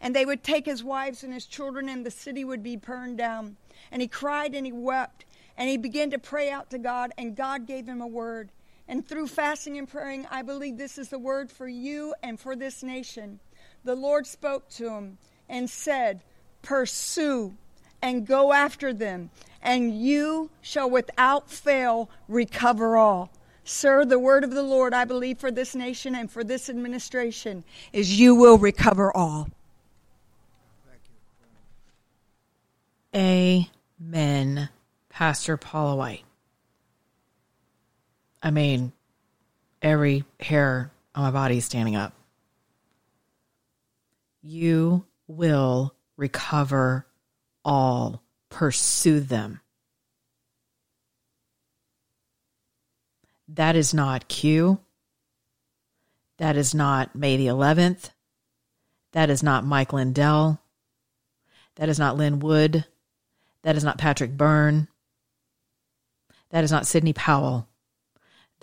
And they would take his wives and his children, and the city would be burned down. And he cried and he wept, and he began to pray out to God, and God gave him a word. And through fasting and praying, I believe this is the word for you and for this nation. The Lord spoke to him and said, Pursue and go after them, and you shall without fail recover all. Sir, the word of the Lord, I believe, for this nation and for this administration is you will recover all. Amen, Pastor Paula White. I mean, every hair on my body is standing up. You will recover all, pursue them. That is not Q. That is not May the 11th. That is not Mike Lindell. That is not Lin Wood. That is not Patrick Byrne. That is not Sidney Powell.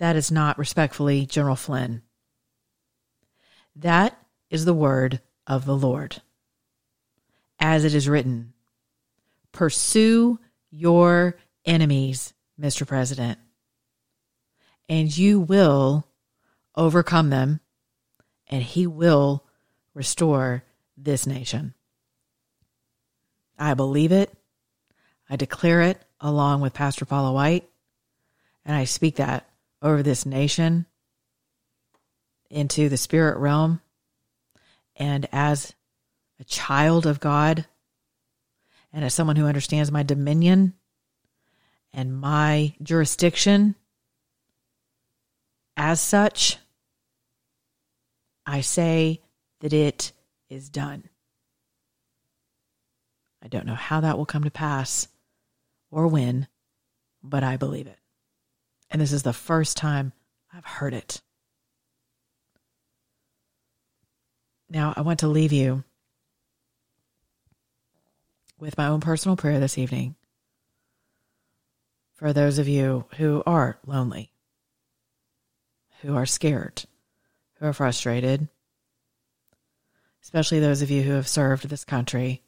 That is not, respectfully, General Flynn. That is the word of the Lord. As it is written, pursue your enemies, Mr. President, and you will overcome them, and he will restore this nation. I believe it. I declare it along with Pastor Paula White, and I speak that over this nation into the spirit realm. And as a child of God, and as someone who understands my dominion and my jurisdiction, as such, I say that it is done. I don't know how that will come to pass or when, but I believe it. And this is the first time I've heard it. Now, I want to leave you with my own personal prayer this evening for those of you who are lonely, who are scared, who are frustrated, especially those of you who have served this country.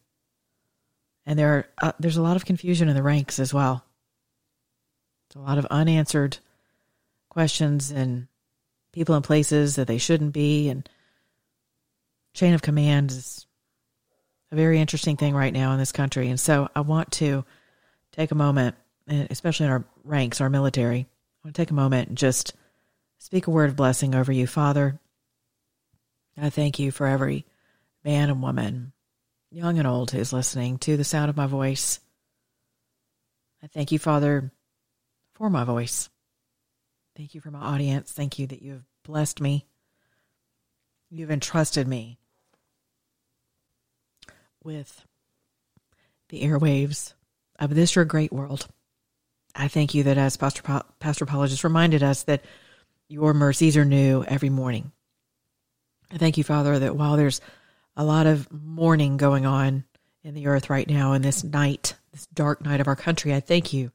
And there are, uh, there's a lot of confusion in the ranks as well a lot of unanswered questions and people in places that they shouldn't be. And chain of command is a very interesting thing right now in this country. And so i want to take a moment especially in our ranks our military i want to take a moment and just speak a word of blessing over you. Father i thank you for every man and woman young and old who's listening to the sound of my voice. I thank you father for my voice. Thank you for my audience. Thank you that you have blessed me. You've entrusted me with the airwaves of this your great world. I thank you that as Pastor, pa- Pastor Paula just reminded us that your mercies are new every morning. I thank you, Father, that while there's a lot of mourning going on in the earth right now in this night, this dark night of our country, I thank you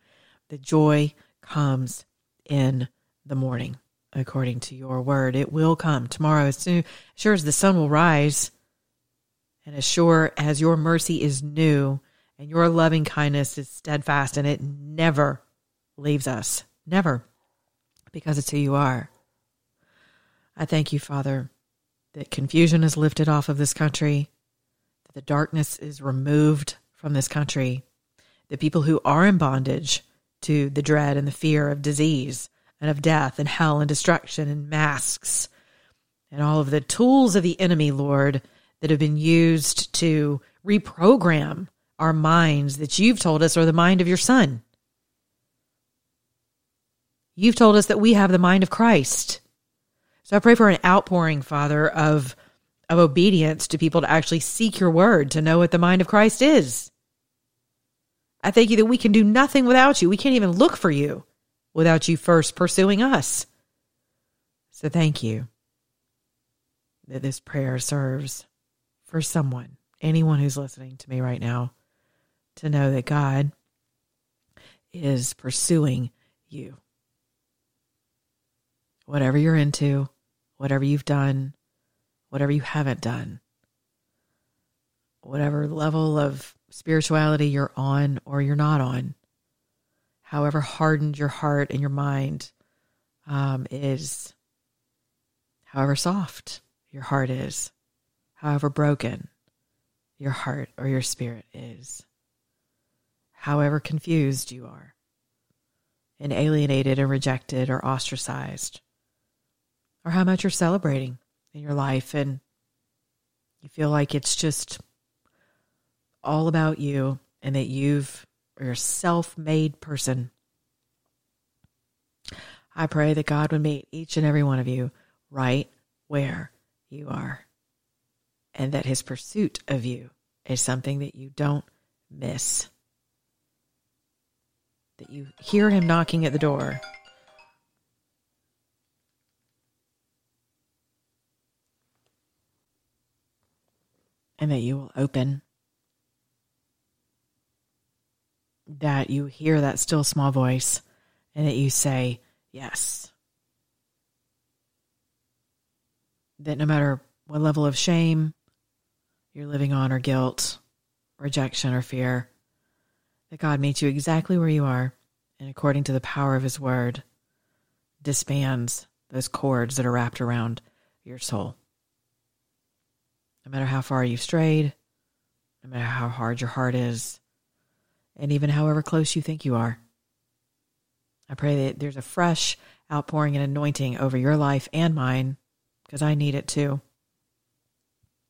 that joy comes in the morning, according to your word. It will come tomorrow as soon, sure as the sun will rise, and as sure as your mercy is new and your loving kindness is steadfast, and it never leaves us. Never. Because it's who you are. I thank you, Father, that confusion is lifted off of this country, that the darkness is removed from this country, the people who are in bondage to the dread and the fear of disease and of death and hell and destruction and masks and all of the tools of the enemy, Lord, that have been used to reprogram our minds that you've told us are the mind of your son. You've told us that we have the mind of Christ. So I pray for an outpouring, Father, of of obedience to people to actually seek your word, to know what the mind of Christ is. I thank you that we can do nothing without you. We can't even look for you without you first pursuing us. So thank you that this prayer serves for someone, anyone who's listening to me right now, to know that God is pursuing you. Whatever you're into, whatever you've done, whatever you haven't done, whatever level of spirituality you're on or you're not on, however hardened your heart and your mind um, is, however soft your heart is, however broken your heart or your spirit is, however confused you are, and alienated and rejected or ostracized, or how much you're celebrating in your life and you feel like it's just all about you and that you've you're a self-made person. I pray that God would meet each and every one of you right where you are and that his pursuit of you is something that you don't miss. That you hear him knocking at the door and that you will open, that you hear that still small voice, and that you say, Yes. That no matter what level of shame you're living on, or guilt, rejection, or fear, that God meets you exactly where you are, and according to the power of His Word, disbands those cords that are wrapped around your soul no matter how far you've strayed, no matter how hard your heart is, and even however close you think you are. I pray that there's a fresh outpouring and anointing over your life and mine, because I need it too.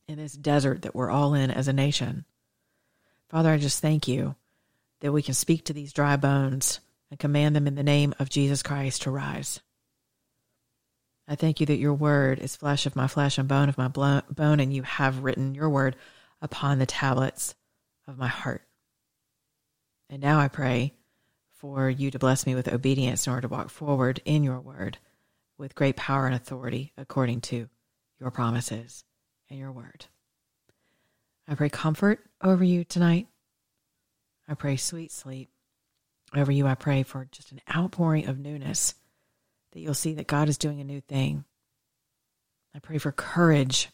In this desert that we're all in as a nation. Father, I just thank you that we can speak to these dry bones and command them in the name of Jesus Christ to rise. I thank you that your word is flesh of my flesh and bone of my bone, and you have written your word upon the tablets of my heart. And now I pray for you to bless me with obedience in order to walk forward in your word with great power and authority according to your promises and your word. I pray comfort over you tonight. I pray sweet sleep over you. I pray for just an outpouring of newness that you'll see that God is doing a new thing. I pray for courage.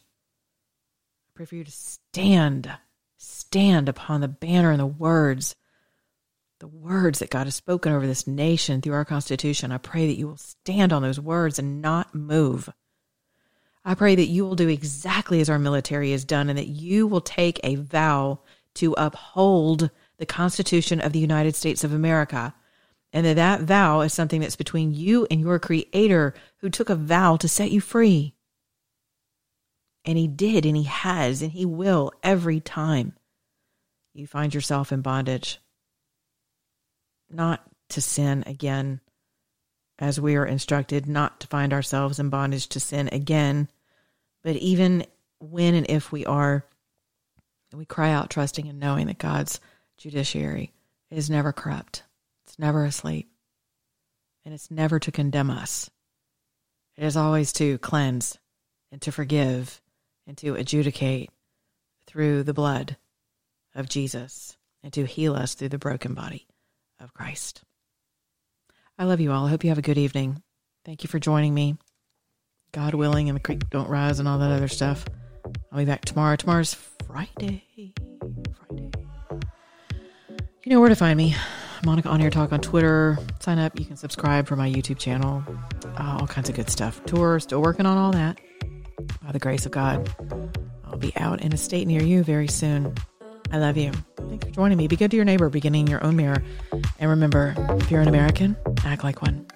I pray for you to stand, stand upon the banner and the words, the words that God has spoken over this nation through our Constitution. I pray that you will stand on those words and not move. I pray that you will do exactly as our military has done and that you will take a vow to uphold the Constitution of the United States of America and that that vow is something that's between you and your creator who took a vow to set you free. And he did, and he has, and he will every time you find yourself in bondage. Not to sin again, as we are instructed not to find ourselves in bondage to sin again, but even when and if we are, we cry out trusting and knowing that God's judiciary is never corrupt it's never asleep. And it's never to condemn us. It is always to cleanse and to forgive and to adjudicate through the blood of Jesus and to heal us through the broken body of Christ. I love you all. I hope you have a good evening. Thank you for joining me. God willing, and the creek don't rise and all that other stuff. I'll be back tomorrow. Tomorrow's Friday. Friday. You know where to find me. Monica On Air Talk on Twitter. Sign up. You can subscribe for my YouTube channel. Uh, all kinds of good stuff. Tour, still working on all that. By the grace of God, I'll be out in a state near you very soon. I love you. Thanks for joining me. Be good to your neighbor, beginning your own mirror. And remember, if you're an American, act like one.